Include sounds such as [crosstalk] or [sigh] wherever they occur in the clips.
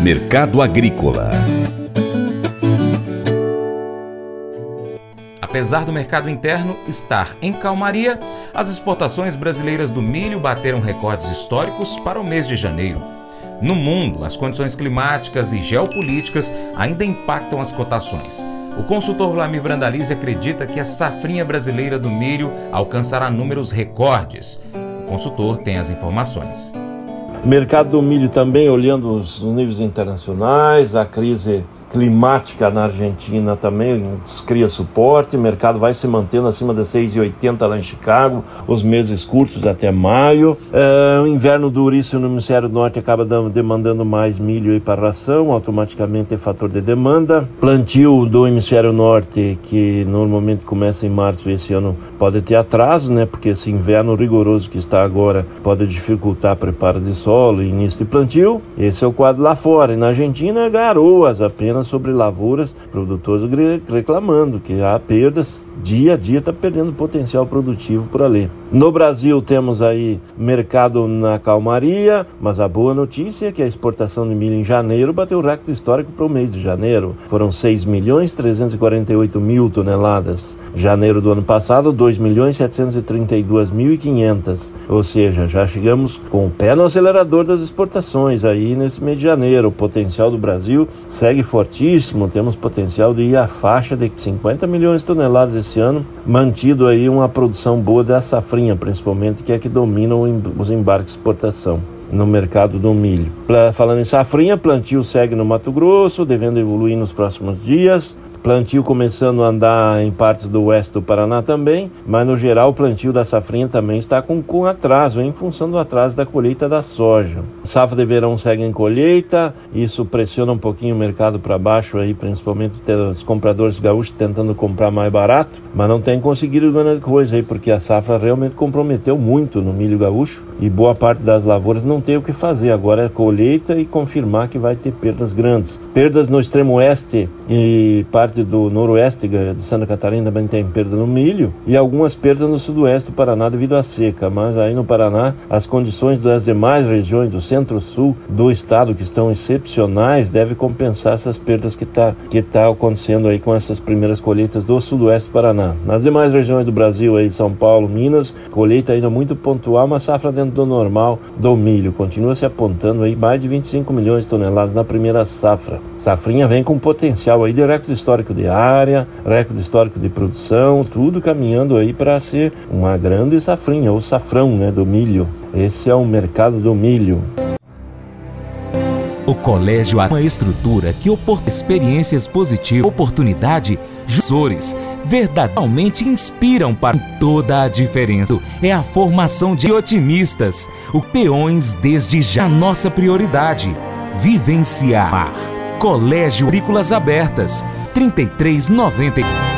Mercado Agrícola Apesar do mercado interno estar em calmaria, as exportações brasileiras do milho bateram recordes históricos para o mês de janeiro. No mundo, as condições climáticas e geopolíticas ainda impactam as cotações. O consultor Vlamir Brandalize acredita que a safrinha brasileira do milho alcançará números recordes. O consultor tem as informações. Mercado do milho também olhando os níveis internacionais, a crise climática na Argentina também cria suporte, o mercado vai se mantendo acima de 6,80 lá em Chicago, os meses curtos até maio. É, o inverno duríssimo no hemisfério norte acaba demandando mais milho e para ração, automaticamente é fator de demanda. Plantio do hemisfério norte, que normalmente começa em março, esse ano pode ter atraso, né? Porque esse inverno rigoroso que está agora pode dificultar preparo de solo e início de plantio. Esse é o quadro lá fora. E na Argentina, garoas apenas sobre lavouras, produtores reclamando que há perdas, dia a dia está perdendo potencial produtivo por ali. No Brasil temos aí mercado na calmaria, mas a boa notícia é que a exportação de milho em janeiro bateu o recorde histórico para o mês de janeiro. Foram 6 milhões 348 mil toneladas. Janeiro do ano passado, 2 milhões 732 mil e 500. Ou seja, já chegamos com o pé no acelerador das exportações aí nesse mês de janeiro. O potencial do Brasil segue forte fortíssimo, temos potencial de ir à faixa de 50 milhões de toneladas esse ano, mantido aí uma produção boa da safrinha, principalmente, que é que domina os embarques de exportação no mercado do milho. Falando em safrinha, plantio segue no Mato Grosso, devendo evoluir nos próximos dias. Plantio começando a andar em partes do oeste do Paraná também, mas no geral o plantio da safrinha também está com, com atraso, em função do atraso da colheita da soja. Safra de verão segue em colheita, isso pressiona um pouquinho o mercado para baixo aí, principalmente os compradores gaúchos tentando comprar mais barato, mas não tem conseguido grande coisa aí, porque a safra realmente comprometeu muito no milho gaúcho e boa parte das lavouras não tem o que fazer. Agora é colheita e confirmar que vai ter perdas grandes. Perdas no extremo oeste e parte do noroeste de Santa Catarina também tem perda no milho e algumas perdas no sudoeste do Paraná devido à seca, mas aí no Paraná as condições das demais regiões do centro-sul do estado que estão excepcionais devem compensar essas perdas que está que tá acontecendo aí com essas primeiras colheitas do sudoeste do Paraná. Nas demais regiões do Brasil aí São Paulo, Minas, colheita ainda muito pontual, uma safra dentro do normal do milho, continua se apontando aí mais de 25 milhões de toneladas na primeira safra. Safrinha vem com potencial aí de recorde histórico de área, recorde histórico de produção, tudo caminhando aí para ser uma grande safrinha, ou safrão né, do milho. Esse é o mercado do milho. O colégio é uma estrutura que oportuna experiências positivas, oportunidade, jusores, verdadeiramente inspiram para toda a diferença. É a formação de otimistas, o peões desde já nossa prioridade. Vivenciar. Colégio Agrícolas Abertas 3390.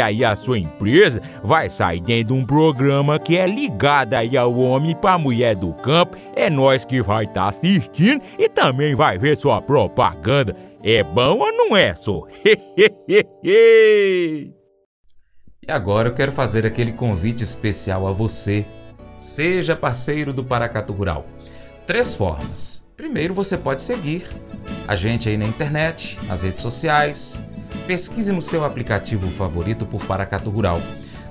aí a sua empresa vai sair dentro de um programa que é ligado aí ao homem para mulher do campo. É nós que vai estar tá assistindo e também vai ver sua propaganda. É bom ou não é, só? [laughs] e agora eu quero fazer aquele convite especial a você. Seja parceiro do Paracatu Rural. Três formas. Primeiro, você pode seguir a gente aí na internet, nas redes sociais. Pesquise no seu aplicativo favorito por Paracatu Rural.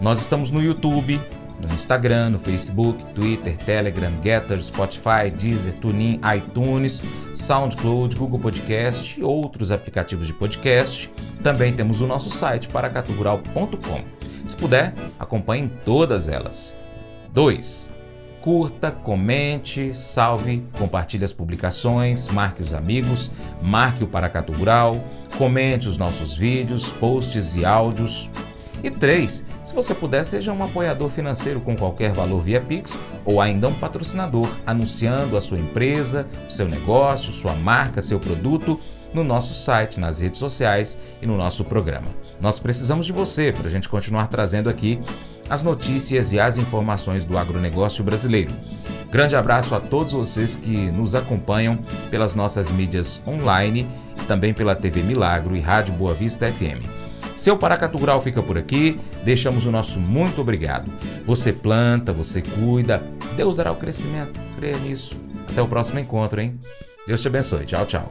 Nós estamos no YouTube, no Instagram, no Facebook, Twitter, Telegram, Getter, Spotify, Deezer, TuneIn, iTunes, SoundCloud, Google Podcast e outros aplicativos de podcast. Também temos o nosso site paracatugural.com. Se puder, acompanhe todas elas. 2. Curta, comente, salve, compartilhe as publicações, marque os amigos, marque o Paracatu Rural, comente os nossos vídeos, posts e áudios. E 3. Se você puder, seja um apoiador financeiro com qualquer valor via Pix ou ainda um patrocinador, anunciando a sua empresa, seu negócio, sua marca, seu produto no nosso site, nas redes sociais e no nosso programa. Nós precisamos de você para a gente continuar trazendo aqui as notícias e as informações do agronegócio brasileiro. Grande abraço a todos vocês que nos acompanham pelas nossas mídias online, também pela TV Milagro e Rádio Boa Vista FM. Seu Paracatu Rural fica por aqui, deixamos o nosso muito obrigado. Você planta, você cuida, Deus dará o crescimento, creia nisso. Até o próximo encontro, hein? Deus te abençoe. Tchau, tchau.